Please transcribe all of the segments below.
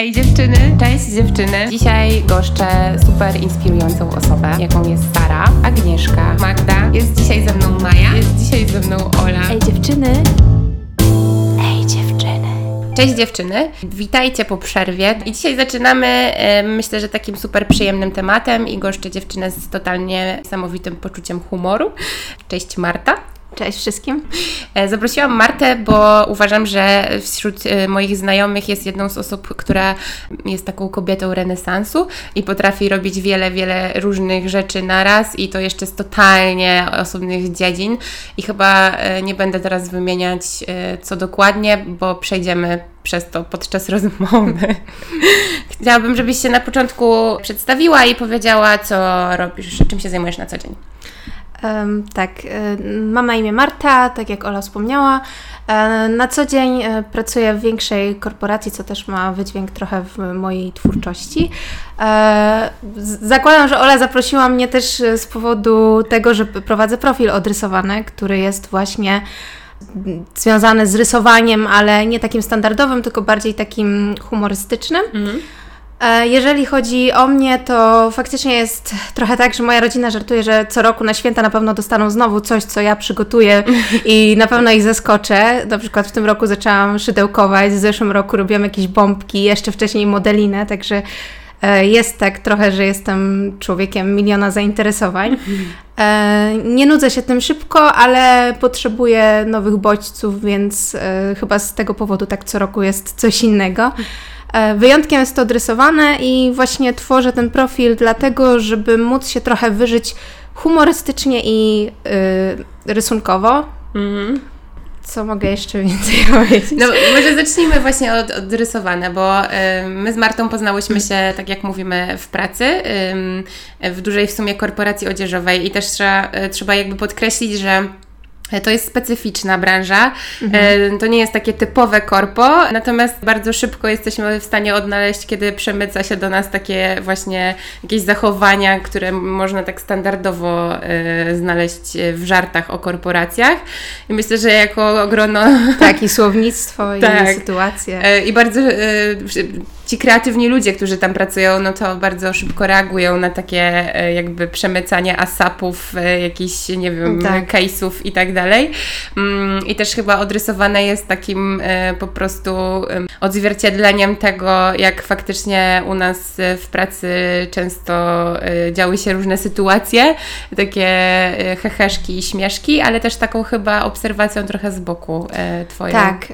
Ej dziewczyny, cześć dziewczyny. Dzisiaj goszczę super inspirującą osobę, jaką jest Sara, Agnieszka, Magda. Jest dzisiaj ze mną Maja, jest dzisiaj ze mną Ola. Ej dziewczyny. Ej dziewczyny. Cześć dziewczyny, witajcie po przerwie i dzisiaj zaczynamy myślę, że takim super przyjemnym tematem i goszczę dziewczynę z totalnie niesamowitym poczuciem humoru. Cześć Marta. Cześć wszystkim. E, Zaprosiłam Martę, bo uważam, że wśród e, moich znajomych jest jedną z osób, która jest taką kobietą renesansu i potrafi robić wiele, wiele różnych rzeczy naraz i to jeszcze z totalnie osobnych dziedzin. I chyba e, nie będę teraz wymieniać co dokładnie, bo przejdziemy przez to podczas rozmowy. Chciałabym, żebyś się na początku przedstawiła i powiedziała, co robisz, czym się zajmujesz na co dzień. Tak, e, mam na imię Marta, tak jak Ola wspomniała. E, na co dzień e, pracuję w większej korporacji, co też ma wydźwięk trochę w mojej twórczości. Zakładam, że Ola zaprosiła mnie też z powodu tego, że prowadzę profil odrysowany, który jest właśnie związany z rysowaniem, ale nie takim standardowym, tylko bardziej takim humorystycznym. E, Jeżeli chodzi o mnie, to faktycznie jest trochę tak, że moja rodzina żartuje, że co roku na święta na pewno dostaną znowu coś, co ja przygotuję i na pewno ich zaskoczę. Na przykład w tym roku zaczęłam szydełkować, w zeszłym roku robiłam jakieś bombki, jeszcze wcześniej modelinę, także e, jest tak trochę, że jestem człowiekiem miliona zainteresowań. E, Nie nudzę się tym szybko, ale potrzebuję nowych bodźców, więc e, chyba z tego powodu tak co roku jest coś innego. E, Wyjątkiem jest to odrysowane i właśnie tworzę ten profil dlatego, żeby móc się trochę wyżyć humorystycznie i y, rysunkowo. Mhm. Co mogę jeszcze więcej powiedzieć? No, może zacznijmy właśnie od, od rysowania, bo ym, my z Martą poznałyśmy się, tak jak mówimy, w pracy, ym, w dużej w sumie korporacji odzieżowej i też trzeba, y, trzeba jakby podkreślić, że to jest specyficzna branża. E, To nie jest takie typowe korpo, natomiast bardzo szybko jesteśmy w stanie odnaleźć, kiedy przemyca się do nas takie właśnie jakieś zachowania, które można tak standardowo e, znaleźć w żartach o korporacjach. I myślę, że jako grono Tak, i słownictwo, i Tak. sytuacje. E, I bardzo e, ci kreatywni ludzie, którzy tam pracują, no to bardzo szybko reagują na takie e, jakby przemycanie asapów, e, jakichś, nie wiem, Tak. case'ów i tak dalej. Mm, I też chyba odrysowane jest takim e, po prostu em, odzwierciedleniem tego, jak faktycznie u nas w pracy często działy się różne sytuacje, takie heheszki i śmieszki, ale też taką chyba obserwacją trochę z boku Twoją. Tak,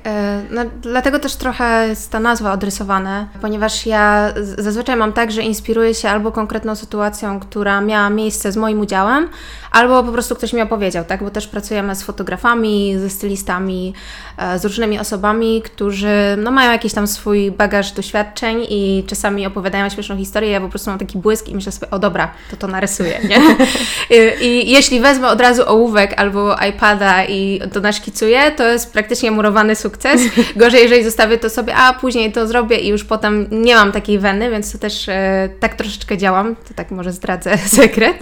no, dlatego też trochę jest ta nazwa odrysowane, ponieważ ja zazwyczaj mam tak, że inspiruję się albo konkretną sytuacją, która miała miejsce z moim udziałem, albo po prostu ktoś mi opowiedział, tak? Bo też pracujemy z fotografami, ze stylistami, e, z różnymi osobami, którzy no, mają jakiś tam swój bagaż doświadczeń i czasami opowiadają śmieszną historię, ja po prostu mam taki błysk i myślę sobie, o dobra, to to narysuję, nie? I, I jeśli wezmę od razu ołówek albo iPada i to naszkicuję, to jest praktycznie murowany sukces. Gorzej, jeżeli zostawię to sobie, a później to zrobię i już potem nie mam takiej weny, więc to też e, tak troszeczkę działam, to tak może zdradzę sekret.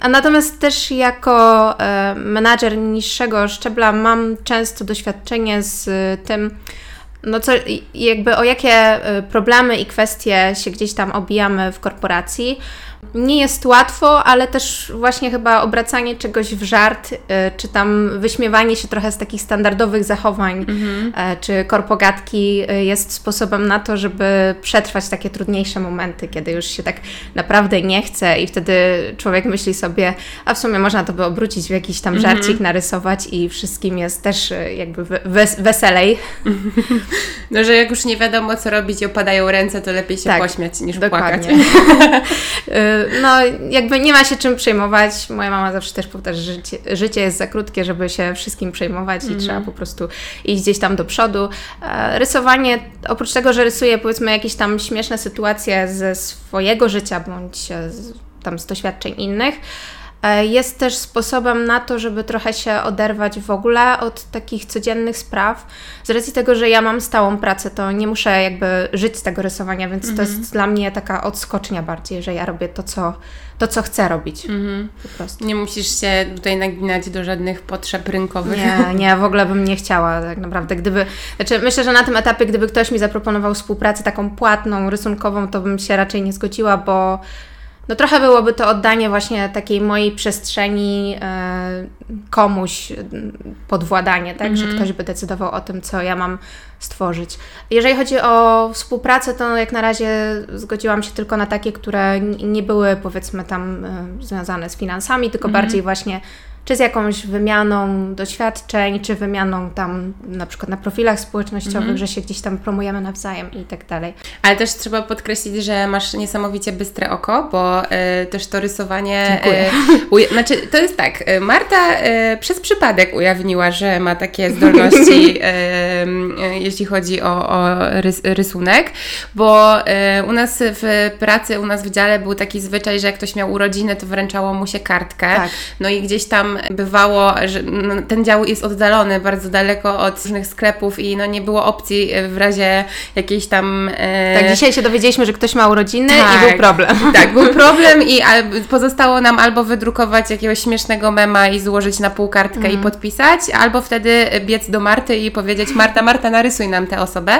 A natomiast też jako e, menadżer niższego szczebla mam często doświadczenie z e, tym, no co, jakby o jakie y, problemy i kwestie się gdzieś tam obijamy w korporacji. Nie jest łatwo, ale też właśnie chyba obracanie czegoś w żart, y, czy tam wyśmiewanie się trochę z takich standardowych zachowań, e, czy korpogatki y, jest sposobem na to, żeby przetrwać takie trudniejsze momenty, kiedy już się tak naprawdę nie chce i wtedy człowiek myśli sobie, a w sumie można to by obrócić w jakiś tam żarcik, narysować i wszystkim jest też y, jakby we- wes- weselej. No, że jak już nie wiadomo, co robić i opadają ręce, to lepiej się Tak, pośmiać niż Dokładnie. płakać. No, jakby nie ma się czym przejmować. Moja mama zawsze też powtarza, że życie, życie jest za krótkie, żeby się wszystkim przejmować i trzeba po prostu iść gdzieś tam do przodu. E, Rysowanie, oprócz tego, że rysuję powiedzmy jakieś tam śmieszne sytuacje ze swojego życia bądź z, tam z doświadczeń innych, jest też sposobem na to, żeby trochę się oderwać w ogóle od takich codziennych spraw. Z racji tego, że ja mam stałą pracę, to nie muszę jakby żyć z tego rysowania, więc to jest dla mnie taka odskocznia bardziej, że ja robię to, co, to, co chcę robić. Po prostu. Nie musisz się tutaj naginać do żadnych potrzeb rynkowych. Nie, nie, w ogóle bym nie chciała tak naprawdę. Gdyby, znaczy myślę, że na tym etapie, gdyby ktoś mi zaproponował współpracę taką płatną, rysunkową, to bym się raczej nie zgodziła, bo no trochę byłoby to oddanie właśnie takiej mojej przestrzeni e, komuś pod władanie, tak, że ktoś by decydował o tym, co ja mam stworzyć. Jeżeli chodzi o współpracę, to jak na razie zgodziłam się tylko na takie, które nie były powiedzmy tam e, związane z finansami, tylko bardziej właśnie czy z jakąś wymianą doświadczeń, czy wymianą tam na przykład na profilach społecznościowych, że się gdzieś tam promujemy nawzajem i tak dalej. Ale też trzeba podkreślić, że masz niesamowicie bystre oko, bo y, też to rysowanie. Dziękuję. y, znaczy, to jest tak. y, Marta y, przez przypadek ujawniła, że ma takie zdolności, jeśli chodzi o, o rys, rysunek, bo y, u nas w pracy, u nas w dziale był taki zwyczaj, że jak ktoś miał urodziny, to wręczało mu się kartkę. Tak. No i gdzieś tam bywało, że ten dział jest oddalony bardzo daleko od różnych sklepów i no nie było opcji w razie jakiejś tam. e, Tak, dzisiaj się dowiedzieliśmy, że ktoś ma urodziny tak. i był problem. Tak, był problem i pozostało nam albo wydrukować jakiegoś śmiesznego mema i złożyć na pół kartkę Mhm. i podpisać, albo wtedy biec do Marty i powiedzieć Marta, Marta, narysuj nam tę osobę.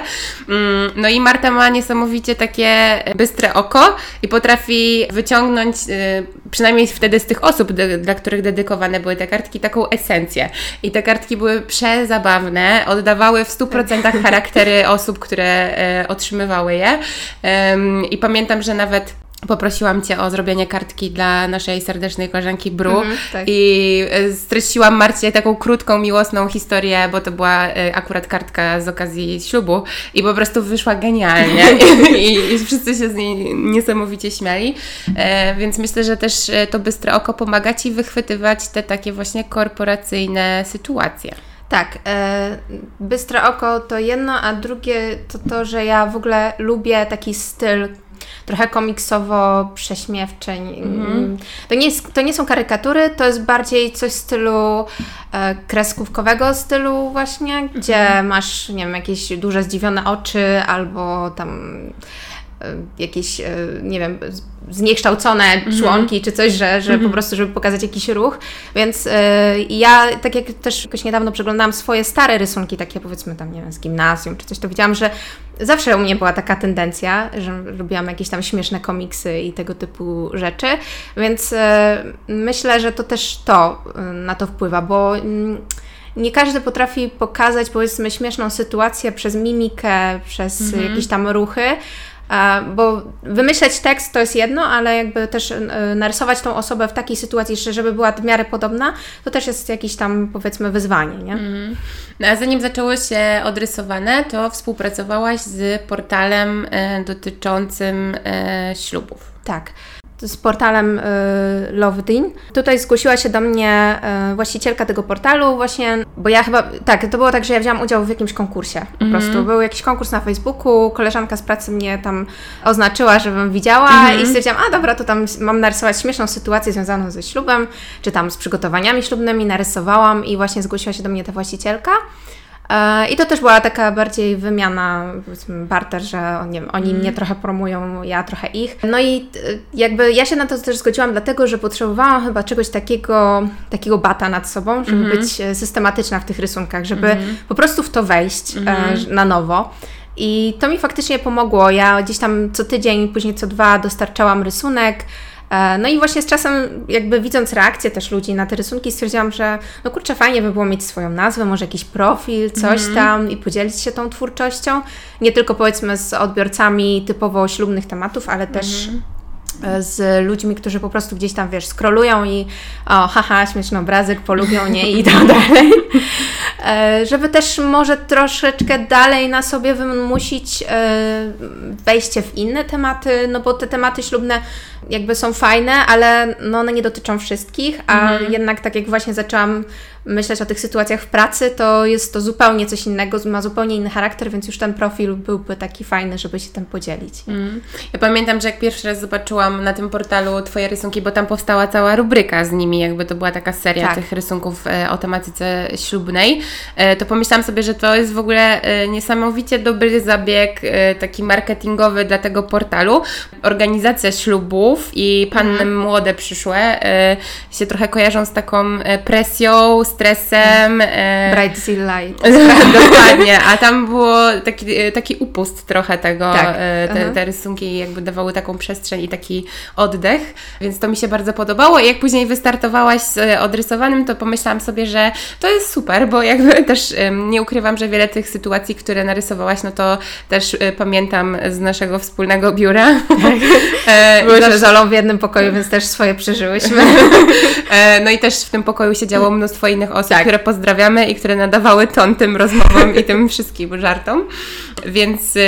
Mm, No i Marta ma niesamowicie takie bystre oko i potrafi wyciągnąć, y, przynajmniej wtedy z tych osób, dla których dedykowane były te kartki, taką esencję. I te kartki były przezabawne, oddawały w 100% charaktery osób, które e, otrzymywały je. I pamiętam, że nawet poprosiłam Cię o zrobienie kartki dla naszej serdecznej koleżanki Bru Mhm, tak. i e, streściłam Marcie taką krótką, miłosną historię, bo to była e, akurat kartka z okazji ślubu i po prostu wyszła genialnie I, i wszyscy się z niej niesamowicie śmiali, e, więc myślę, że też to bystre oko pomaga Ci wychwytywać te takie właśnie korporacyjne sytuacje. Tak, e, bystre oko to jedno, a drugie to to, że ja w ogóle lubię taki styl trochę komiksowo-prześmiewczy. Mm. To, nie jest, to nie są karykatury, to jest bardziej coś w stylu e, kreskówkowego stylu właśnie, gdzie masz, nie wiem, jakieś duże zdziwione oczy albo tam e, jakieś, e, nie wiem, zniekształcone członki czy coś, że, że po prostu, żeby pokazać jakiś ruch. Więc e, ja, tak jak też jakoś niedawno przeglądałam swoje stare rysunki, takie powiedzmy tam, nie wiem, z gimnazjum czy coś, to widziałam, że zawsze u mnie była taka tendencja, że robiłam jakieś tam śmieszne komiksy i tego typu rzeczy, więc e, myślę, że to też to e, na to wpływa, bo mm, nie każdy potrafi pokazać, powiedzmy, śmieszną sytuację przez mimikę, przez jakieś tam ruchy. Bo wymyśleć tekst to jest jedno, ale jakby też e, narysować tą osobę w takiej sytuacji, że- żeby była w miarę podobna, to też jest jakieś tam powiedzmy wyzwanie, nie? No, a zanim zaczęło się odrysowane, to współpracowałaś z portalem e, dotyczącym e, ślubów. Tak. Z portalem y, LoveDin. Tutaj zgłosiła się do mnie y, właścicielka tego portalu właśnie, bo ja chyba, tak, to było tak, że ja wzięłam udział w jakimś konkursie po prostu. Był jakiś konkurs na Facebooku, koleżanka z pracy mnie tam oznaczyła, żebym widziała i stwierdziłam, a dobra, to tam mam narysować śmieszną sytuację związaną ze ślubem, czy tam z przygotowaniami ślubnymi, narysowałam i właśnie zgłosiła się do mnie ta właścicielka. E, I to też była taka bardziej wymiana, powiedzmy, barter, że oni, oni mnie trochę promują, ja trochę ich. No i jakby ja się na to też zgodziłam, dlatego że potrzebowałam chyba czegoś takiego, takiego bata nad sobą, żeby być e, systematyczna w tych rysunkach, żeby po prostu w to wejść e, na nowo. I to mi faktycznie pomogło. Ja gdzieś tam co tydzień, później co dwa dostarczałam rysunek. E, No i właśnie z czasem, jakby widząc reakcję też ludzi na te rysunki, stwierdziłam, że no kurczę, fajnie by było mieć swoją nazwę, może jakiś profil, coś tam i podzielić się tą twórczością. Nie tylko powiedzmy z odbiorcami typowo ślubnych tematów, ale też e, z ludźmi, którzy po prostu gdzieś tam, wiesz, scrollują i o, haha, śmieszny obrazek, polubią, nie, i tak dalej. E, Żeby też może troszeczkę dalej na sobie wymusić e, wejście w inne tematy, no bo te tematy ślubne jakby są fajne, ale no one nie dotyczą wszystkich, a jednak tak jak właśnie zaczęłam myśleć o tych sytuacjach w pracy, to jest to zupełnie coś innego, ma zupełnie inny charakter, więc już ten profil byłby taki fajny, żeby się tym podzielić. Mm. Ja pamiętam, że jak pierwszy raz zobaczyłam na tym portalu Twoje rysunki, bo tam powstała cała rubryka z nimi, jakby to była taka seria tak. tych rysunków e, o tematyce ślubnej, e, to pomyślałam sobie, że to jest w ogóle e, niesamowicie dobry zabieg, taki marketingowy dla tego portalu. Organizacja ślubów i panny mm. młode przyszłe się trochę kojarzą z taką presją, stresem. E... Bright Light. Dokładnie, a tam było taki, e, taki upust trochę tego, tak. e, te, te, rysunki jakby dawały taką przestrzeń i taki oddech, więc to mi się bardzo podobało i jak później wystartowałaś z odrysowanym, to pomyślałam sobie, że to jest super, bo jakby też nie ukrywam, że wiele tych sytuacji, które narysowałaś, no to też e, pamiętam z naszego wspólnego biura. Tak. Byłyśmy z w jednym pokoju, więc też swoje przeżyłyśmy. no i też w tym pokoju siedziało mnóstwo innych osób, tak. które pozdrawiamy i które nadawały ton tym rozmowom i tym wszystkim żartom. Więc y,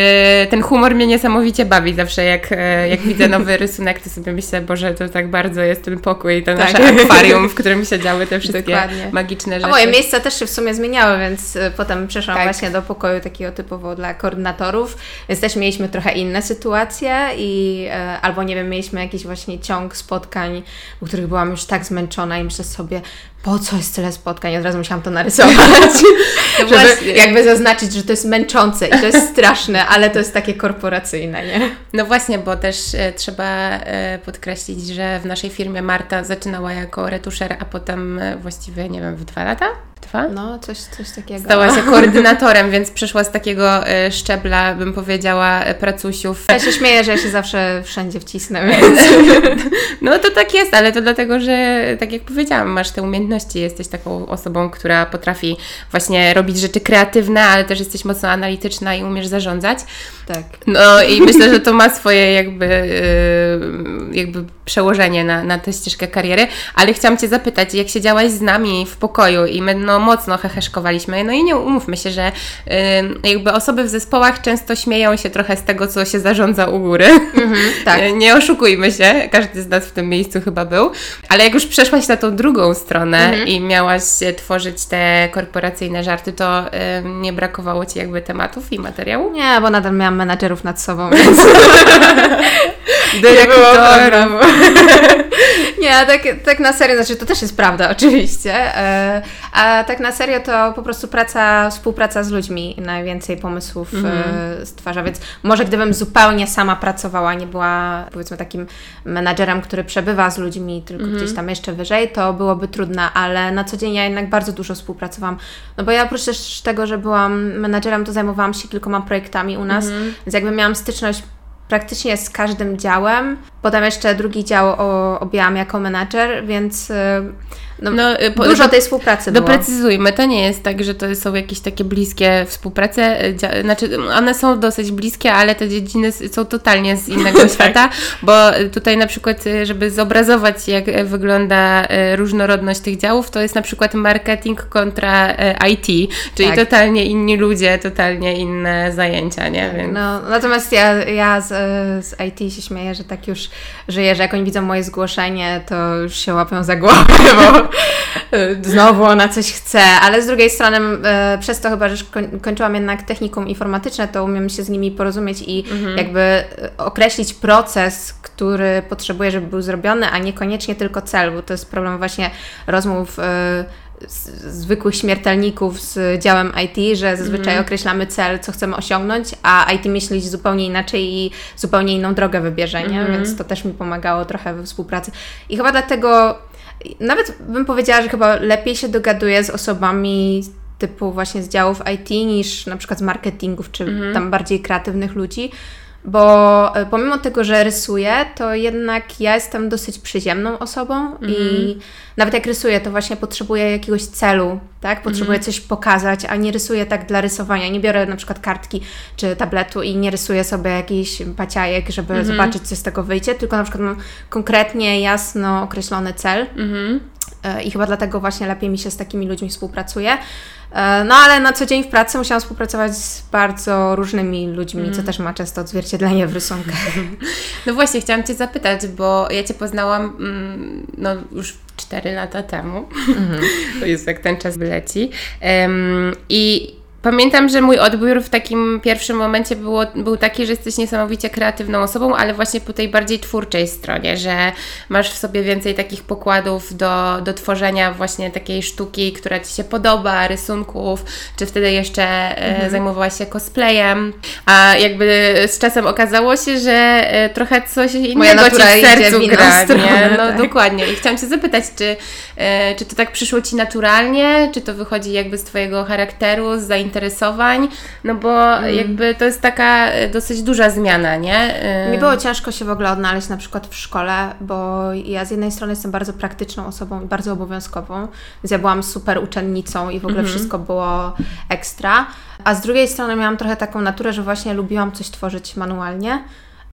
ten humor mnie niesamowicie bawi zawsze, jak, y, jak widzę nowy rysunek, to sobie myślę, Boże, to tak bardzo jest ten pokój, to tak. nasze akwarium, w którym się działy te wszystkie Dokładnie. magiczne rzeczy. A moje miejsca też się w sumie zmieniały, więc y, potem przeszłam tak. właśnie do pokoju takiego typowo dla koordynatorów, więc też mieliśmy trochę inne sytuacje i albo nie wiem, mieliśmy jakiś właśnie ciąg spotkań, u których byłam już tak zmęczona i myślę sobie, po co jest tyle spotkań? Od razu musiałam to narysować, no żeby jakby zaznaczyć, że to jest męczące i to jest straszne, ale to jest takie korporacyjne, nie? No właśnie, bo też e, trzeba e, podkreślić, że w naszej firmie Marta zaczynała jako retuszer, a potem e, właściwie, nie wiem, w dwa lata Dwa? No, coś, coś takiego. Stała się koordynatorem, więc przeszła z takiego e, szczebla, bym powiedziała, e, pracusiów. Ja się śmieję, że ja się zawsze wszędzie wcisnę, więc... No to tak jest, ale to dlatego, że tak jak powiedziałam, masz te umiejętności, jesteś taką osobą, która potrafi właśnie robić rzeczy kreatywne, ale też jesteś mocno analityczna i umiesz zarządzać. Tak. No i myślę, że to ma swoje jakby, e, jakby przełożenie na, na tę ścieżkę kariery, ale chciałam Cię zapytać, jak siedziałaś z nami w pokoju i my no, mocno heheszkowaliśmy, no i nie umówmy się, że y, jakby osoby w zespołach często śmieją się trochę z tego, co się zarządza u góry. Mm-hmm, tak. nie oszukujmy się, każdy z nas w tym miejscu chyba był, ale jak już przeszłaś na tą drugą stronę mm-hmm. i miałaś tworzyć te korporacyjne żarty, to y, nie brakowało Ci jakby tematów i materiału? Nie, bo nadal miałam menadżerów nad sobą, więc... Dyrektorów. Nie, tak, tak na serio, znaczy to też jest prawda oczywiście, e, a tak na serio to po prostu praca, współpraca z ludźmi najwięcej pomysłów mm -hmm. stwarza, więc może gdybym zupełnie sama pracowała, nie była powiedzmy takim menadżerem, który przebywa z ludźmi tylko gdzieś tam jeszcze wyżej, to byłoby trudne, ale na co dzień ja jednak bardzo dużo współpracowałam, no bo ja oprócz też tego, że byłam menadżerem, to zajmowałam się kilkoma projektami u nas, -hmm. więc jakby miałam styczność praktycznie z każdym działem. Potem jeszcze drugi dział objęłam jako menadżer, więc y, no, no, y, dużo tej współpracy było. Doprecyzujmy, to nie jest tak, że to są jakieś takie bliskie współprace, y, znaczy one są dosyć bliskie, ale te dziedziny są totalnie z innego tak. świata, bo tutaj na przykład, żeby zobrazować jak wygląda różnorodność tych działów, to jest na przykład marketing kontra IT, czyli tak. totalnie inni ludzie, totalnie inne zajęcia, nie? Tak, Więc... No, natomiast ja, ja z, z IT się śmieję, że tak już żyję, że jak oni widzą moje zgłoszenie, to już się łapią za głowę, bo znowu ona coś chce, ale z drugiej strony e, przez to chyba, że kończyłam jednak technikum informatyczne, to umiem się z nimi porozumieć i mhm. jakby e, określić proces, który potrzebuję, żeby był zrobiony, a niekoniecznie tylko cel, bo to jest problem właśnie rozmów e, zwykłych śmiertelników z działem IT, że zazwyczaj mm. określamy cel, co chcemy osiągnąć, a IT myśli zupełnie inaczej i zupełnie inną drogę wybierze, nie? Mm. więc to też mi pomagało trochę we współpracy. I chyba dlatego, nawet bym powiedziała, że chyba lepiej się dogaduję z osobami typu właśnie z działów IT niż na przykład z marketingów, czy mm. tam bardziej kreatywnych ludzi, bo e, pomimo tego, że rysuję, to jednak ja jestem dosyć przyziemną osobą mm. i mhm. nawet jak rysuję, to właśnie potrzebuję jakiegoś celu, tak? Potrzebuję mm. coś pokazać, a nie rysuję tak dla rysowania. Nie biorę na przykład kartki czy tabletu i nie rysuję sobie jakiś paciajek, żeby mm. zobaczyć, co z tego wyjdzie, tylko na przykład mam konkretnie, jasno określony cel. Mm. I chyba dlatego właśnie lepiej mi się z takimi ludźmi współpracuje. E, no ale na co dzień w pracy musiałam współpracować z bardzo różnymi ludźmi, mm. co też ma często odzwierciedlenie w rysunkach. No właśnie, chciałam Cię zapytać, bo ja Cię poznałam mm, no, już 4 lata temu. Mhm. to jest jak ten czas wyleci. Um, I Pamiętam, że mój odbiór w takim pierwszym momencie było, był taki, że jesteś niesamowicie kreatywną osobą, ale właśnie po tej bardziej twórczej stronie, że masz w sobie więcej takich pokładów do, do tworzenia właśnie takiej sztuki, która Ci się podoba, rysunków, czy wtedy jeszcze e, mhm. zajmowałaś się cosplayem, a jakby z czasem okazało się, że e, trochę coś innego Ci w sercu w gra, stronę, No tak. dokładnie. I chciałam Cię zapytać, czy, e, czy to tak przyszło Ci naturalnie, czy to wychodzi jakby z Twojego charakteru, z zainteresowania zainteresowań, no bo mm. jakby to jest taka e, dosyć duża zmiana, nie? E, Mi było ciężko się w ogóle odnaleźć na przykład w szkole, bo ja z jednej strony jestem bardzo praktyczną osobą i bardzo obowiązkową, więc ja byłam super uczennicą i w ogóle mm wszystko było ekstra, a z drugiej strony miałam trochę taką naturę, że właśnie lubiłam coś tworzyć manualnie,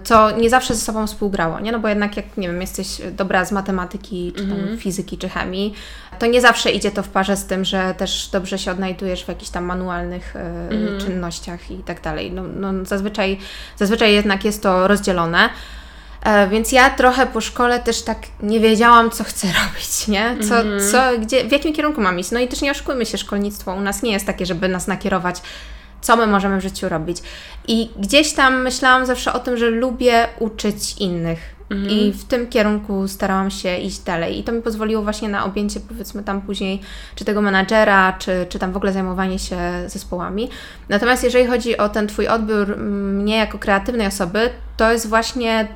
co nie zawsze ze sobą współgrało, nie? No bo jednak jak, nie wiem, jesteś dobra z matematyki, czy tam mm fizyki, czy chemii, to nie zawsze idzie to w parze z tym, że też dobrze się odnajdujesz w jakichś tam manualnych y, mm. czynnościach i tak dalej. No, no, zazwyczaj, zazwyczaj jednak jest to rozdzielone. E, więc ja trochę po szkole też tak nie wiedziałam, co chcę robić, nie? Co, mm. co, gdzie, w jakim kierunku mam iść. No i też nie oszukujmy się, szkolnictwo u nas nie jest takie, żeby nas nakierować co my możemy w życiu robić. I gdzieś tam myślałam zawsze o tym, że lubię uczyć innych. Mhm. I w tym kierunku starałam się iść dalej. I to mi pozwoliło właśnie na objęcie, powiedzmy, tam później, czy tego menadżera, czy, czy tam w ogóle zajmowanie się zespołami. Natomiast jeżeli chodzi o ten Twój odbiór mnie jako kreatywnej osoby, to jest właśnie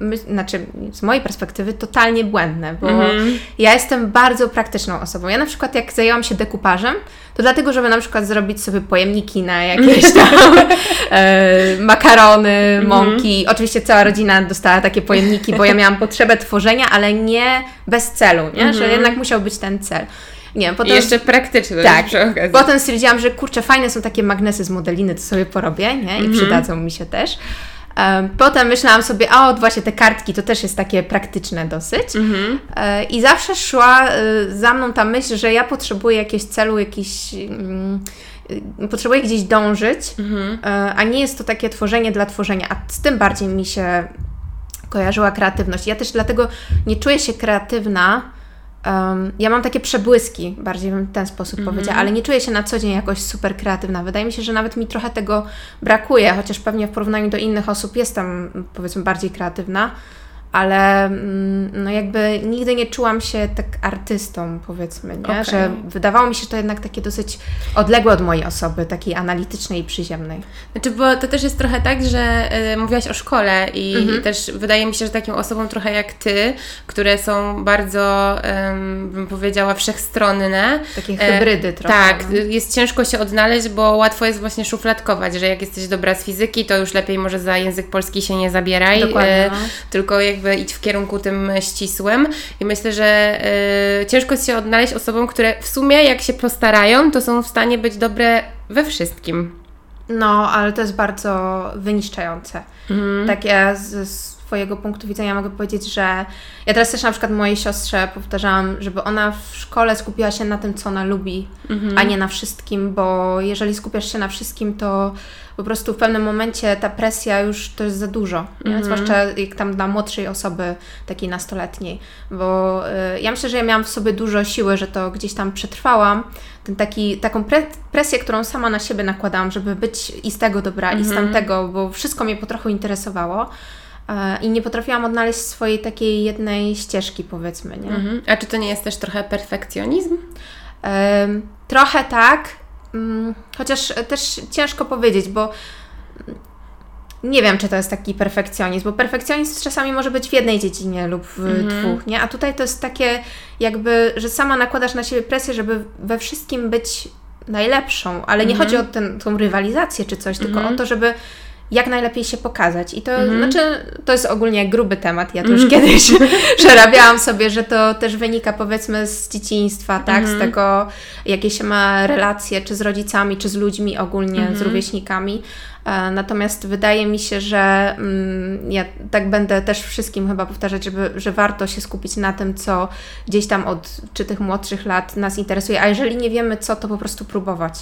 my, znaczy z mojej perspektywy totalnie błędne, bo mm-hmm. ja jestem bardzo praktyczną osobą. Ja na przykład jak zajęłam się dekupażem, to dlatego, żeby na przykład zrobić sobie pojemniki na jakieś tam e, makarony, mm-hmm. mąki. Oczywiście cała rodzina dostała takie pojemniki, bo ja miałam potrzebę tworzenia, ale nie bez celu, nie? Mm-hmm. że jednak musiał być ten cel. Nie, potem, I jeszcze praktyczne. Tak. Potem stwierdziłam, że kurczę, fajne są takie magnesy z modeliny, to sobie porobię, nie? I mm-hmm. przydadzą mi się też. Potem myślałam sobie, a od właśnie te kartki to też jest takie praktyczne dosyć. Mhm. E, I zawsze szła e, za mną ta myśl, że ja potrzebuję jakiegoś celu, jakiś. Mm, e, potrzebuję gdzieś dążyć, mhm. a nie jest to takie tworzenie dla tworzenia, a z tym bardziej mi się kojarzyła kreatywność. Ja też dlatego nie czuję się kreatywna Um, ja mam takie przebłyski, bardziej bym w ten sposób mm -hmm. powiedziała, ale nie czuję się na co dzień jakoś super kreatywna. Wydaje mi się, że nawet mi trochę tego brakuje, chociaż pewnie w porównaniu do innych osób jestem powiedzmy bardziej kreatywna ale mm, no jakby nigdy nie czułam się tak artystą, powiedzmy, nie? Okay. że wydawało mi się to jednak takie dosyć odległe od mojej osoby, takiej analitycznej i przyziemnej. Znaczy, bo to też jest trochę tak, że y, mówiłaś o szkole i, mhm. też wydaje mi się, że takim osobom trochę jak Ty, które są bardzo, y, bym powiedziała, wszechstronne. Takie hybrydy e, trochę. Tak, no. jest ciężko się odnaleźć, bo łatwo jest właśnie szufladkować, że jak jesteś dobra z fizyki, to już lepiej może za język polski się nie zabieraj, Dokładnie, no. tylko jakby jakby idź w kierunku tym ścisłym i myślę, że y, ciężko się odnaleźć osobom, które w sumie jak się postarają, to są w stanie być dobre we wszystkim. No, ale to jest bardzo wyniszczające. Mhm. Tak ja z, z swojego punktu widzenia mogę powiedzieć, że ja teraz też na przykład mojej siostrze powtarzałam, żeby ona w szkole skupiła się na tym, co ona lubi, mhm. a nie na wszystkim, bo jeżeli skupiasz się na wszystkim, to po prostu w pewnym momencie ta presja już to jest za dużo, mm zwłaszcza jak tam dla młodszej osoby, takiej nastoletniej, bo y, ja myślę, że ja miałam w sobie dużo siły, że to gdzieś tam przetrwałam, ten taki, taką pre presję, którą sama na siebie nakładałam, żeby być i z tego dobra, i z mhm. tamtego, bo wszystko mnie po trochu interesowało. E, I nie potrafiłam odnaleźć swojej takiej jednej ścieżki, powiedzmy. Nie? Mhm. A czy to nie jest też trochę perfekcjonizm? trochę tak, Mm, chociaż też ciężko powiedzieć, bo nie wiem, czy to jest taki perfekcjonizm, bo perfekcjonizm czasami może być w jednej dziedzinie lub w mm. dwóch, nie? A tutaj to jest takie jakby, że sama nakładasz na siebie presję, żeby we wszystkim być najlepszą, ale nie mm. chodzi o tą rywalizację czy coś, tylko o to, żeby jak najlepiej się pokazać. I to mhm. znaczy, to jest ogólnie gruby temat. Ja to już mhm. kiedyś przerabiałam sobie, że to też wynika powiedzmy z dzieciństwa, tak? Z mhm. tego, jakie się ma relacje, czy z rodzicami, czy z ludźmi ogólnie, z rówieśnikami. E, natomiast wydaje mi się, że mm, ja tak będę też wszystkim chyba powtarzać, żeby, że warto się skupić na tym, co gdzieś tam od czy tych młodszych lat nas interesuje, a jeżeli nie wiemy co, to po prostu próbować.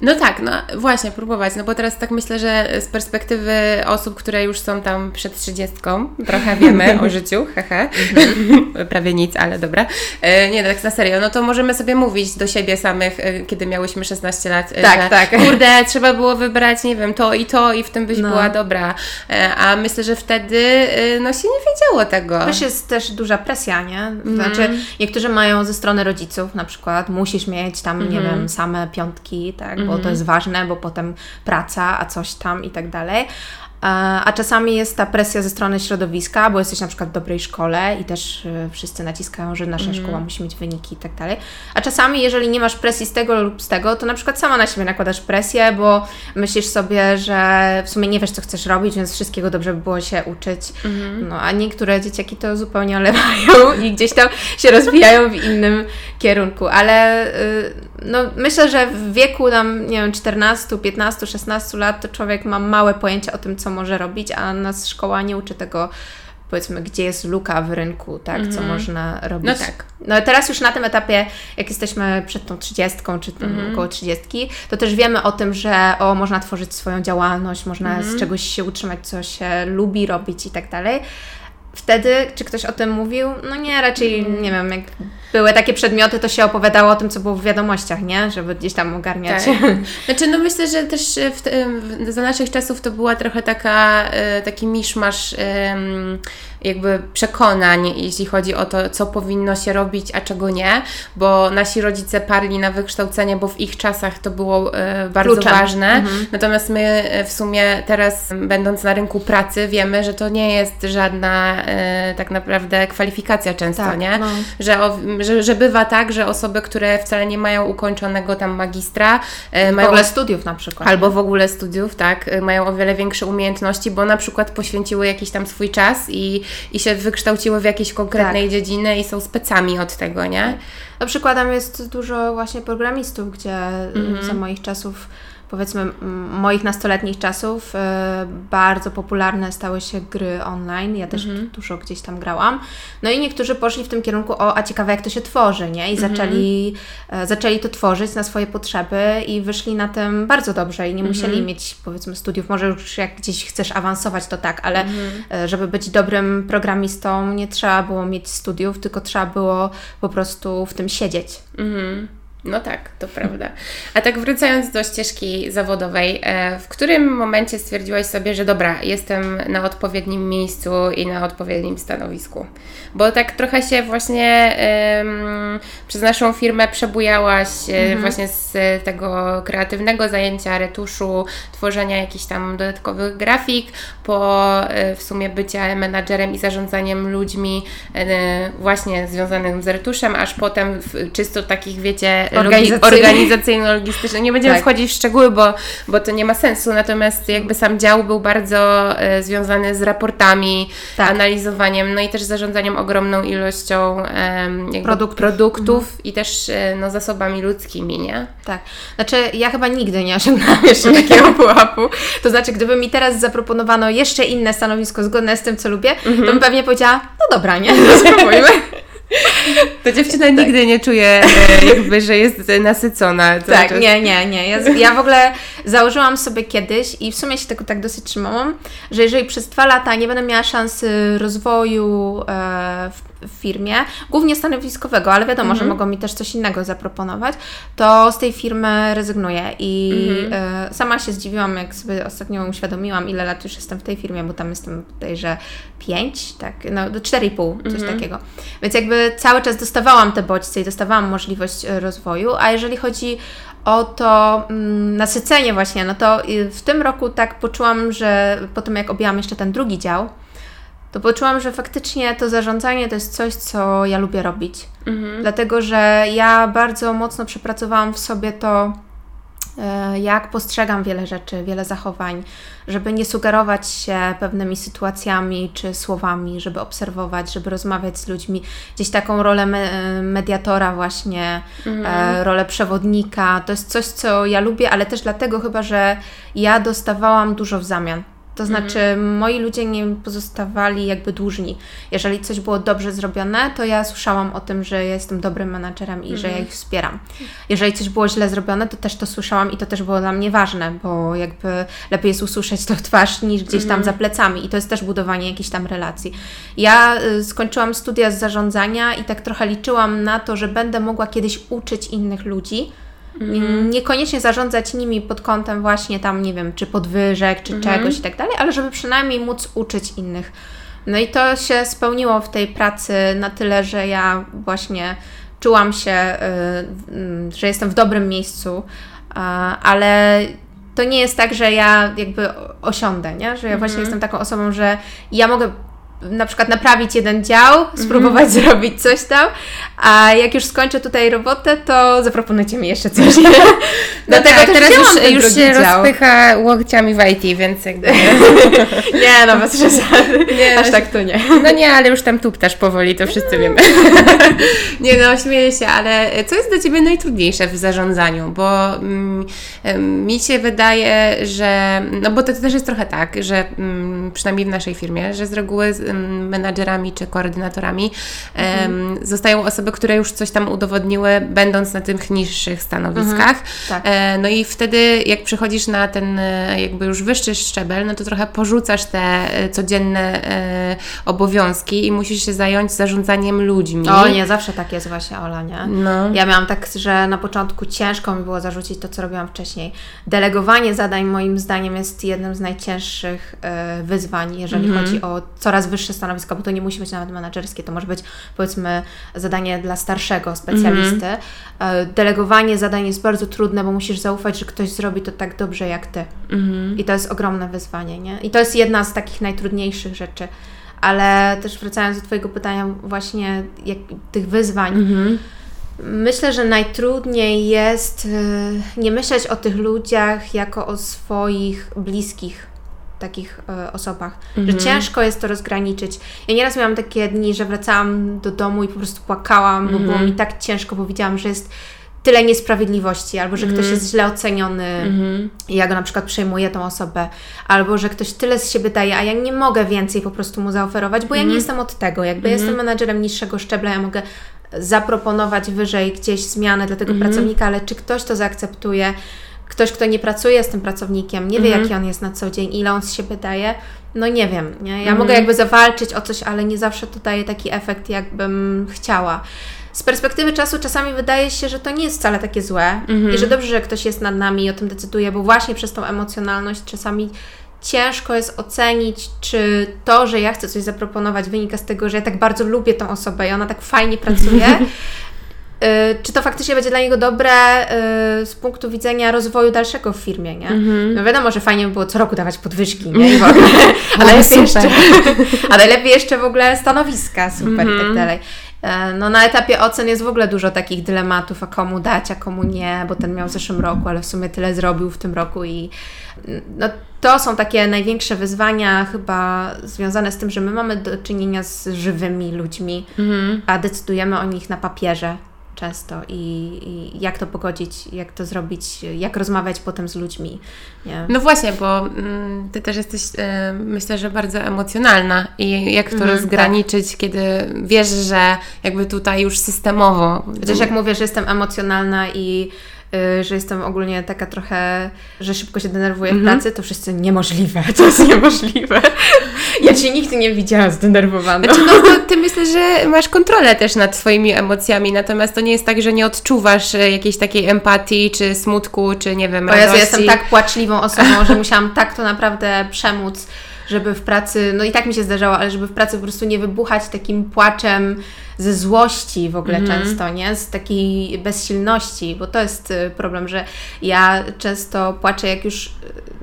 No tak, no właśnie, próbować, no bo teraz tak myślę, że z perspektywy osób, które już są tam przed trzydziestką, trochę wiemy o życiu, hehe, prawie nic, ale dobra. E, nie, no tak na serio, no to możemy sobie mówić do siebie samych, e, kiedy miałyśmy 16 lat, Tak, że tak. kurde, trzeba było wybrać, nie wiem, to i to i w tym byś No. była dobra. E, a myślę, że wtedy e, no się nie wiedziało tego. Też jest też duża presja, nie? Znaczy, niektórzy mają ze strony rodziców, na przykład musisz mieć tam, nie wiem, same piątki, tak, bo to jest ważne, bo potem praca, a coś tam i tak dalej. A czasami jest ta presja ze strony środowiska, bo jesteś na przykład w dobrej szkole i też y, wszyscy naciskają, że nasza szkoła musi mieć wyniki i tak dalej. A czasami, jeżeli nie masz presji z tego lub z tego, to na przykład sama na siebie nakładasz presję, bo myślisz sobie, że w sumie nie wiesz, co chcesz robić, więc wszystkiego dobrze by było się uczyć. No, a niektóre dzieciaki to zupełnie olewają i gdzieś tam się rozwijają w innym kierunku. Ale y, no, myślę, że w wieku tam, nie wiem, 14, 15, 16 lat to człowiek ma małe pojęcie o tym, co może robić, a nas szkoła nie uczy tego, powiedzmy, gdzie jest luka w rynku, tak, co można robić. No tak. No teraz już na tym etapie, jak jesteśmy przed tą 30 czy tam około 30, to też wiemy o tym, że o, można tworzyć swoją działalność, można z czegoś się utrzymać, co się lubi robić i tak dalej. Wtedy, czy ktoś o tym mówił? No nie, raczej nie wiem, jak były takie przedmioty, to się opowiadało o tym, co było w wiadomościach, nie? Żeby gdzieś tam ogarniać. Tak. Znaczy, no myślę, że też e, w, te- w, za naszych czasów to była trochę taka, e, taki miszmasz jakby przekonań, jeśli chodzi o to, co powinno się robić, a czego nie, bo nasi rodzice parli na wykształcenie, bo w ich czasach to było e, bardzo Kluczem. ważne. Natomiast my e, w sumie teraz, będąc na rynku pracy, wiemy, że to nie jest żadna e, tak naprawdę kwalifikacja często, Tak, nie? no. Że, o, że, że bywa tak, że osoby, które wcale nie mają ukończonego tam magistra, W mają ogóle studiów na przykład. albo w ogóle studiów, tak, y, mają o wiele większe umiejętności, bo na przykład poświęciły jakiś tam swój czas i, i się wykształciły w jakiejś konkretnej Tak. dziedzinie i są specami od tego, nie? No przykładem jest dużo właśnie programistów, gdzie Mhm. y, za moich czasów, powiedzmy moich nastoletnich czasów, y, bardzo popularne stały się gry online. Ja też Mhm. dużo gdzieś tam grałam. No i niektórzy poszli w tym kierunku, o, a ciekawe jak to się tworzy, nie? I Mhm. zaczęli, e, zaczęli to tworzyć na swoje potrzeby i wyszli na tym bardzo dobrze i nie Mhm. musieli mieć powiedzmy studiów. Może już jak gdzieś chcesz awansować, to tak, ale e, żeby być dobrym programistą, nie trzeba było mieć studiów, tylko trzeba było po prostu w tym siedzieć. Mhm. No tak, to prawda. A tak wracając do ścieżki zawodowej, e, w którym momencie stwierdziłaś sobie, że dobra, jestem na odpowiednim miejscu i na odpowiednim stanowisku? Bo tak trochę się właśnie em, przez naszą firmę przebujałaś e, właśnie z tego kreatywnego zajęcia retuszu, tworzenia jakichś tam dodatkowych grafik, po e, w sumie bycia menadżerem i zarządzaniem ludźmi właśnie związanym z retuszem, aż potem w czysto takich, wiecie, Organizacyjnych. organizacyjno-logistycznych. Nie będziemy Tak. wchodzić w szczegóły, bo, bo to nie ma sensu, natomiast jakby sam dział był bardzo e, związany z raportami, Tak. analizowaniem, no i też zarządzaniem ogromną ilością jakby Produktów. produktów i też e, no, zasobami ludzkimi, nie? Tak. Znaczy, ja chyba nigdy nie osiągnęłam jeszcze takiego pułapu. To znaczy, gdyby mi teraz zaproponowano jeszcze inne stanowisko zgodne z tym, co lubię, to bym pewnie powiedziała, no dobra, nie? Spróbujmy. To dziewczyna nigdy nie czuje e, jakby, że jest nasycona. Tak, czas. nie, nie, nie. Ja, ja w ogóle założyłam sobie kiedyś i w sumie się tego tak dosyć trzymałam, że jeżeli przez dwa lata nie będę miała szansy rozwoju e, w, firmie, głównie stanowiskowego, ale wiadomo, że mogą mi też coś innego zaproponować, to z tej firmy rezygnuję. I e, sama się zdziwiłam, jak sobie ostatnio uświadomiłam, ile lat już jestem w tej firmie, bo tam jestem bodajże 5, tak, no do 4,5, coś takiego. Więc jakby cały czas dostawałam te bodźce i dostawałam możliwość e, rozwoju, a jeżeli chodzi o to mm, nasycenie właśnie, no to w tym roku tak poczułam, że po tym jak objęłam jeszcze ten drugi dział, to poczułam, że faktycznie to zarządzanie to jest coś, co ja lubię robić. Mhm. Dlatego, że ja bardzo mocno przepracowałam w sobie to, jak postrzegam wiele rzeczy, wiele zachowań, żeby nie sugerować się pewnymi sytuacjami czy słowami, żeby obserwować, żeby rozmawiać z ludźmi. Gdzieś taką rolę me mediatora właśnie, e, rolę przewodnika. To jest coś, co ja lubię, ale też dlatego chyba, że ja dostawałam dużo w zamian. To znaczy, mhm. moi ludzie nie pozostawali jakby dłużni. Jeżeli coś było dobrze zrobione, to ja słyszałam o tym, że jestem dobrym menadżerem i mhm. że ja mhm. ich wspieram. Jeżeli coś było źle zrobione, to też to słyszałam i to też było dla mnie ważne, bo jakby lepiej jest usłyszeć to w twarz niż gdzieś tam mhm. za plecami i to jest też budowanie jakichś tam relacji. Ja y, skończyłam studia z zarządzania i tak trochę liczyłam na to, że będę mogła kiedyś uczyć innych ludzi Mm. Niekoniecznie zarządzać nimi pod kątem właśnie tam, nie wiem, czy podwyżek, czy mm. czegoś i tak dalej, ale żeby przynajmniej móc uczyć innych. No i to się spełniło w tej pracy na tyle, że ja właśnie czułam się, y, że jestem w dobrym miejscu, ale to nie jest tak, że ja jakby osiądę, nie? że ja właśnie mm. jestem taką osobą, że ja mogę na przykład naprawić jeden dział, spróbować mm. zrobić coś tam, a jak już skończę tutaj robotę, to zaproponujcie mi jeszcze coś. No Dlatego tak, teraz już, już się dział. rozpycha łokciami w IT, więc jakby... nie, no bez przesady. Nie, Aż no, tak to nie. No nie, ale już tam tuptasz powoli, to wszyscy wiemy. nie no, śmieję się, ale co jest dla Ciebie najtrudniejsze w zarządzaniu? Bo mm, mi się wydaje, że... No bo to, to też jest trochę tak, że mm, przynajmniej w naszej firmie, że z reguły menadżerami czy koordynatorami mhm. zostają osoby, które już coś tam udowodniły, będąc na tych niższych stanowiskach. Mhm. Tak. E, no i wtedy, jak przychodzisz na ten e, jakby już wyższy szczebel, no to trochę porzucasz te e, codzienne obowiązki i musisz się zająć zarządzaniem ludźmi. O nie, zawsze tak jest właśnie, Ola, nie? No. Ja miałam tak, że na początku ciężko mi było zarzucić to, co robiłam wcześniej. Delegowanie zadań moim zdaniem jest jednym z najcięższych wyzwań, jeżeli mhm. chodzi o coraz wyższe wyższe stanowisko, bo to nie musi być nawet menedżerskie, to może być powiedzmy zadanie dla starszego specjalisty. Mm-hmm. Delegowanie zadań jest bardzo trudne, bo musisz zaufać, że ktoś zrobi to tak dobrze jak ty. Mm-hmm. I to jest ogromne wyzwanie, nie? I to jest jedna z takich najtrudniejszych rzeczy. Ale też wracając do Twojego pytania, właśnie jak, tych wyzwań. Mm-hmm. Myślę, że najtrudniej jest y, nie myśleć o tych ludziach jako o swoich bliskich takich e, osobach, że mhm. ciężko jest to rozgraniczyć. Ja nieraz miałam takie dni, że wracałam do domu i po prostu płakałam, bo było mhm. mi tak ciężko, bo widziałam, że jest tyle niesprawiedliwości, albo że ktoś mhm. jest źle oceniony i ja go na przykład przejmuję tą osobę, albo że ktoś tyle z siebie daje, a ja nie mogę więcej po prostu mu zaoferować, bo ja nie jestem od tego. Jakby jestem menadżerem niższego szczebla, ja mogę zaproponować wyżej gdzieś zmianę dla tego pracownika, ale czy ktoś to zaakceptuje? Ktoś, kto nie pracuje z tym pracownikiem, nie wie, mhm. jaki on jest na co dzień, ile on z siebie daje, no nie wiem. Nie? Ja mhm. mogę jakby zawalczyć o coś, ale nie zawsze to daje taki efekt, jakbym chciała. Z perspektywy czasu czasami wydaje się, że to nie jest wcale takie złe mhm. i że dobrze, że ktoś jest nad nami i o tym decyduje, bo właśnie przez tą emocjonalność czasami ciężko jest ocenić, czy to, że ja chcę coś zaproponować, wynika z tego, że ja tak bardzo lubię tą osobę i ona tak fajnie pracuje, czy to faktycznie będzie dla niego dobre y, z punktu widzenia rozwoju dalszego w firmie, nie? Mm-hmm. No wiadomo, że fajnie by było co roku dawać podwyżki, nie? I ogóle, a, najlepiej jeszcze, a najlepiej jeszcze w ogóle stanowiska, super mm-hmm. i tak mhm. dalej. E, no na etapie ocen jest w ogóle dużo takich dylematów, a komu dać, a komu nie, bo ten miał w zeszłym roku, ale w sumie tyle zrobił w tym roku i no, to są takie największe wyzwania chyba związane z tym, że my mamy do czynienia z żywymi ludźmi, mm-hmm. a decydujemy o nich na papierze często i, i, jak to pogodzić, jak to zrobić, jak rozmawiać potem z ludźmi. Nie? No właśnie, bo mm, Ty też jesteś, y, myślę, że bardzo emocjonalna i jak to mm, rozgraniczyć, tak. kiedy wiesz, że jakby tutaj już systemowo... Chociaż jak mówię, że jestem emocjonalna i że jestem ogólnie taka trochę, że szybko się denerwuję w mhm. pracy, to wszyscy niemożliwe, to jest niemożliwe. Ja Cię nigdy nie widziałam zdenerwowaną. Znaczy, no, to Ty myślę, że masz kontrolę też nad swoimi emocjami, natomiast to nie jest tak, że nie odczuwasz e, jakiejś takiej empatii, czy smutku, czy nie wiem, radości. O ja jestem tak płaczliwą osobą, że musiałam tak to naprawdę przemóc, żeby w pracy, no i tak mi się zdarzało, ale żeby w pracy po prostu nie wybuchać takim płaczem ze złości w ogóle mm. często, nie? Z takiej bezsilności, bo to jest y, problem, że ja często płaczę, jak już,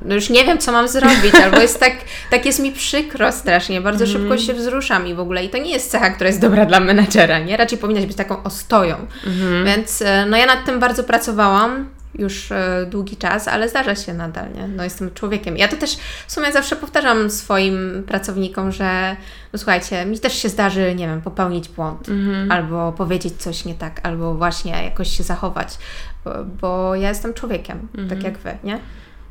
no już nie wiem, co mam zrobić, albo jest tak, tak jest mi przykro strasznie, bardzo mm. szybko się wzruszam i w ogóle i to nie jest cecha, która jest dobra dla menedżera, nie? Raczej powinnaś być taką ostoją. Mm. Więc y, no ja nad tym bardzo pracowałam już e, długi czas, ale zdarza się nadal, nie? No jestem człowiekiem. Ja to też w sumie zawsze powtarzam swoim pracownikom, że no słuchajcie, mi też się zdarzy, nie wiem, popełnić błąd, Mhm. albo powiedzieć coś nie tak, albo właśnie jakoś się zachować, bo, bo ja jestem człowiekiem, tak jak Wy, nie?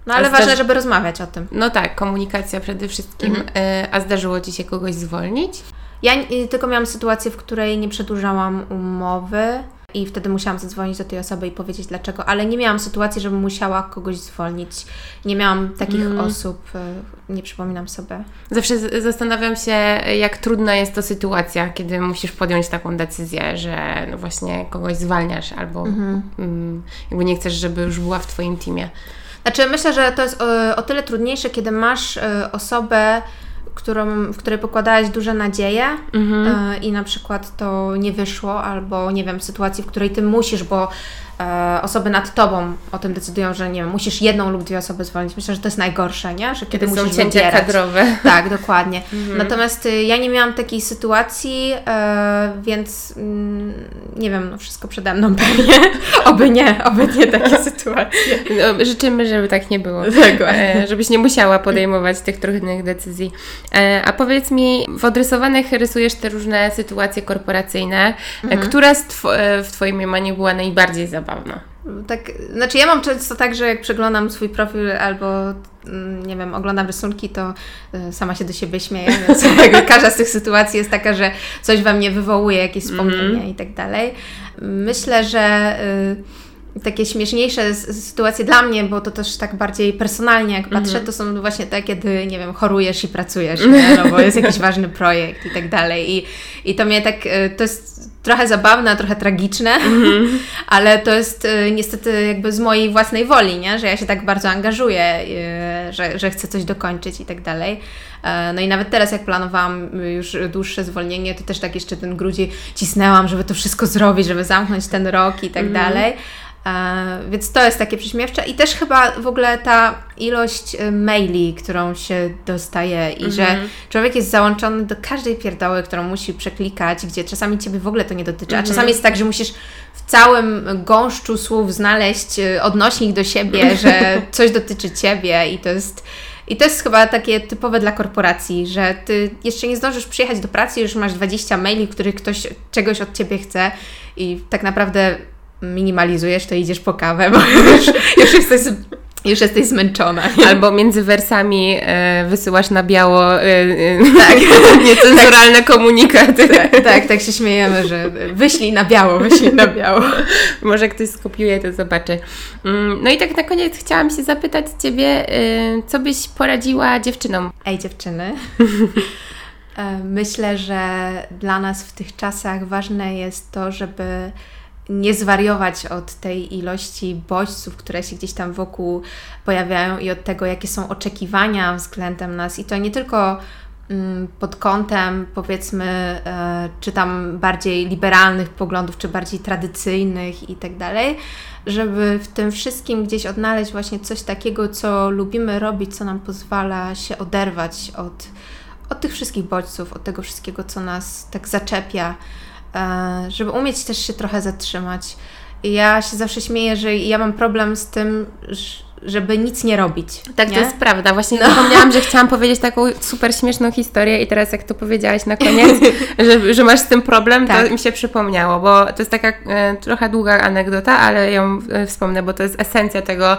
No ale A ważne, zdarzy- żeby rozmawiać o tym. No tak, komunikacja przede wszystkim. Mhm. E, A zdarzyło Ci się kogoś zwolnić? Ja y, tylko miałam sytuację, w której nie przedłużałam umowy i wtedy musiałam zadzwonić do tej osoby i powiedzieć dlaczego, ale nie miałam sytuacji, żebym musiała kogoś zwolnić. Nie miałam takich Mhm. osób, y, nie przypominam sobie. Zawsze zastanawiam się, jak trudna jest to sytuacja, kiedy musisz podjąć taką decyzję, że no właśnie kogoś zwalniasz albo Mhm. mm, jakby nie chcesz, żeby już była w Twoim teamie. Znaczy, myślę, że to jest o, o tyle trudniejsze, kiedy masz y, osobę, którą, w której pokładałaś duże nadzieje y, i na przykład to nie wyszło, albo nie wiem, sytuacji, w której ty musisz, bo e, osoby nad tobą o tym decydują, że nie wiem, musisz jedną lub dwie osoby zwolnić. Myślę, że to jest najgorsze, nie? Że kiedy, Kiedy są musisz wybierać. kadrowe. Tak, dokładnie. Natomiast y, ja nie miałam takiej sytuacji, e, więc mm, nie wiem, no wszystko przede mną pewnie. oby nie, oby nie takie sytuacje. No, życzymy, żeby tak nie było. Dokładnie. E, żebyś nie musiała podejmować tych trudnych decyzji. E, a powiedz mi, w odrysowanych rysujesz te różne sytuacje korporacyjne. Mhm. E, Która z tw- e, w Twoim mniemaniu była najbardziej zabawna? Tak, znaczy ja mam często tak, że jak przeglądam swój profil albo mm, nie wiem, oglądam rysunki, to y, sama się do siebie śmieję, więc każda z tych sytuacji jest taka, że coś we mnie wywołuje, jakieś wspomnienia i tak dalej. Myślę, że y, takie śmieszniejsze sytuacje dla mnie, bo to też tak bardziej personalnie jak patrzę, to są właśnie te, kiedy, nie wiem, chorujesz i pracujesz, nie? no bo jest jakiś ważny projekt i tak dalej. I, i to mnie tak, y, to jest trochę zabawne, trochę tragiczne, ale to jest y, niestety jakby z mojej własnej woli, nie? że ja się tak bardzo angażuję, y, że, że chcę coś dokończyć i tak dalej. E, No i nawet teraz, jak planowałam już dłuższe zwolnienie, to też tak jeszcze ten grudzień cisnęłam, żeby to wszystko zrobić, żeby zamknąć ten rok i tak dalej. E, Więc to jest takie prześmiewcze i też chyba w ogóle ta ilość y, maili, którą się dostaje i że człowiek jest załączony do każdej pierdoły, którą musi przeklikać, gdzie czasami Ciebie w ogóle to nie dotyczy, a czasami jest tak, że musisz w całym gąszczu słów znaleźć y, odnośnik do siebie, że coś dotyczy Ciebie. I to jest... I to jest chyba takie typowe dla korporacji, że ty jeszcze nie zdążysz przyjechać do pracy, już masz 20 maili, w których ktoś czegoś od ciebie chce. I tak naprawdę minimalizujesz, to idziesz po kawę, bo już, już, jesteś, już jesteś zmęczona. Albo między wersami e, wysyłasz na biało e, e, Tak. niecenzuralne komunikaty. Tak, tak, tak się śmiejemy, że wyślij na biało, wyślij na biało. Może ktoś skopiuje, to zobaczy. Mm, No i tak na koniec chciałam się zapytać Ciebie, y, co byś poradziła dziewczynom? Ej dziewczyny, E, myślę, że dla nas w tych czasach ważne jest to, żeby nie zwariować od tej ilości bodźców, które się gdzieś tam wokół pojawiają i od tego, jakie są oczekiwania względem nas. I to nie tylko mm, pod kątem, powiedzmy, e, czy tam bardziej liberalnych poglądów, czy bardziej tradycyjnych i tak dalej, żeby w tym wszystkim gdzieś odnaleźć właśnie coś takiego, co lubimy robić, co nam pozwala się oderwać od, od tych wszystkich bodźców, od tego wszystkiego, co nas tak zaczepia, żeby umieć też się trochę zatrzymać. Ja się zawsze śmieję, że ja mam problem z tym, żeby nic nie robić. Tak, nie? to jest prawda. Właśnie zapomniałam, że chciałam powiedzieć taką super śmieszną historię i teraz jak to powiedziałaś na koniec, że, że masz z tym problem, Tak. to mi się przypomniało, bo to jest taka e, trochę długa anegdota, ale ją e, wspomnę, bo to jest esencja tego,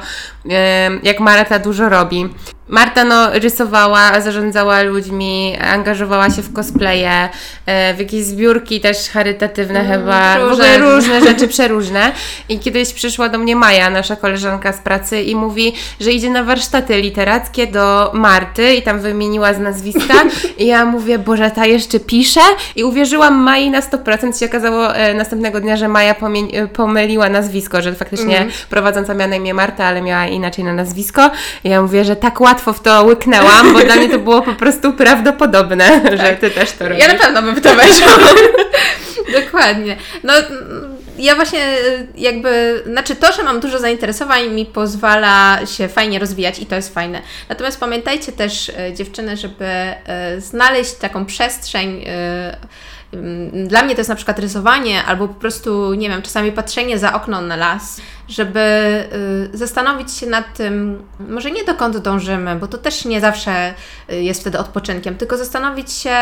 e, jak Marta dużo robi. Marta no, rysowała, zarządzała ludźmi, angażowała się w cosplaye, e, w jakieś zbiórki też charytatywne chyba, w ogóle różne. różne rzeczy przeróżne. I kiedyś przyszła do mnie Maja, nasza koleżanka z pracy i mówi, że idzie na warsztaty literackie do Marty i tam wymieniła z nazwiska. I ja mówię, Boże, ta jeszcze pisze? I uwierzyłam Mai na 100%, się okazało e, następnego dnia, że Maja e, pomyliła nazwisko, że faktycznie prowadząca miała na imię Marta, ale miała inaczej na nazwisko. I ja mówię, że tak łatwo w to łyknęłam, bo dla mnie to było po prostu prawdopodobne, że Ty też to robisz. Ja na pewno bym w to weszła. Dokładnie. No, mm, ja właśnie y, jakby, znaczy to, że mam dużo zainteresowań mi pozwala się fajnie rozwijać i to jest fajne. Natomiast pamiętajcie też y, dziewczyny, żeby y, znaleźć taką przestrzeń dla mnie to jest na przykład rysowanie, albo po prostu, nie wiem, czasami patrzenie za okno na las, żeby y, zastanowić się nad tym, może nie dokąd dążymy, bo to też nie zawsze y, jest wtedy odpoczynkiem, tylko zastanowić się,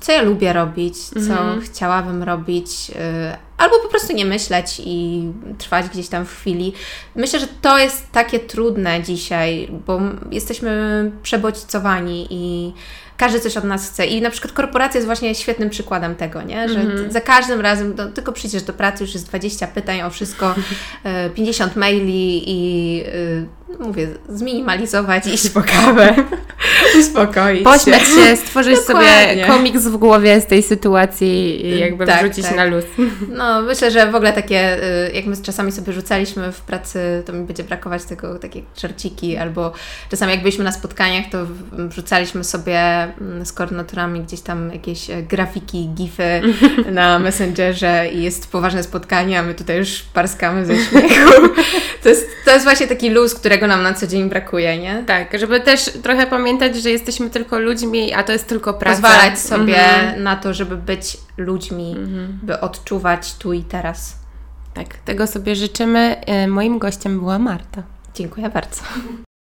co ja lubię robić, co mhm. chciałabym robić, y, albo po prostu nie myśleć i trwać gdzieś tam w chwili. Myślę, że to jest takie trudne dzisiaj, bo jesteśmy przebodźcowani i każdy coś od nas chce. I na przykład korporacja jest właśnie świetnym przykładem tego, nie? że mm-hmm. za każdym razem do, tylko przyjdziesz do pracy, już jest 20 pytań o wszystko, 50 e, maili i e, mówię, zminimalizować, iść po kawę, uspokoić Pośmiać się, stworzyć sobie komiks w głowie z tej sytuacji i jakby tak, wrzucić tak. na luz. No, myślę, że w ogóle takie, e, jak my czasami sobie rzucaliśmy w pracy, to mi będzie brakować tego, takie czerciki, albo czasami jak byliśmy na spotkaniach, to wrzucaliśmy sobie Mm, z koordynatorami gdzieś tam jakieś e, grafiki, gify na Messengerze i jest poważne spotkanie, a my tutaj już parskamy ze śmiechu. To jest, to jest właśnie taki luz, którego nam na co dzień brakuje, nie? Tak, żeby też trochę pamiętać, że jesteśmy tylko ludźmi, a to jest tylko praca. Pozwalać sobie mhm. na to, żeby być ludźmi, mhm. by odczuwać tu i teraz. Tak, tego sobie życzymy. E, moim gościem była Marta. Dziękuję bardzo.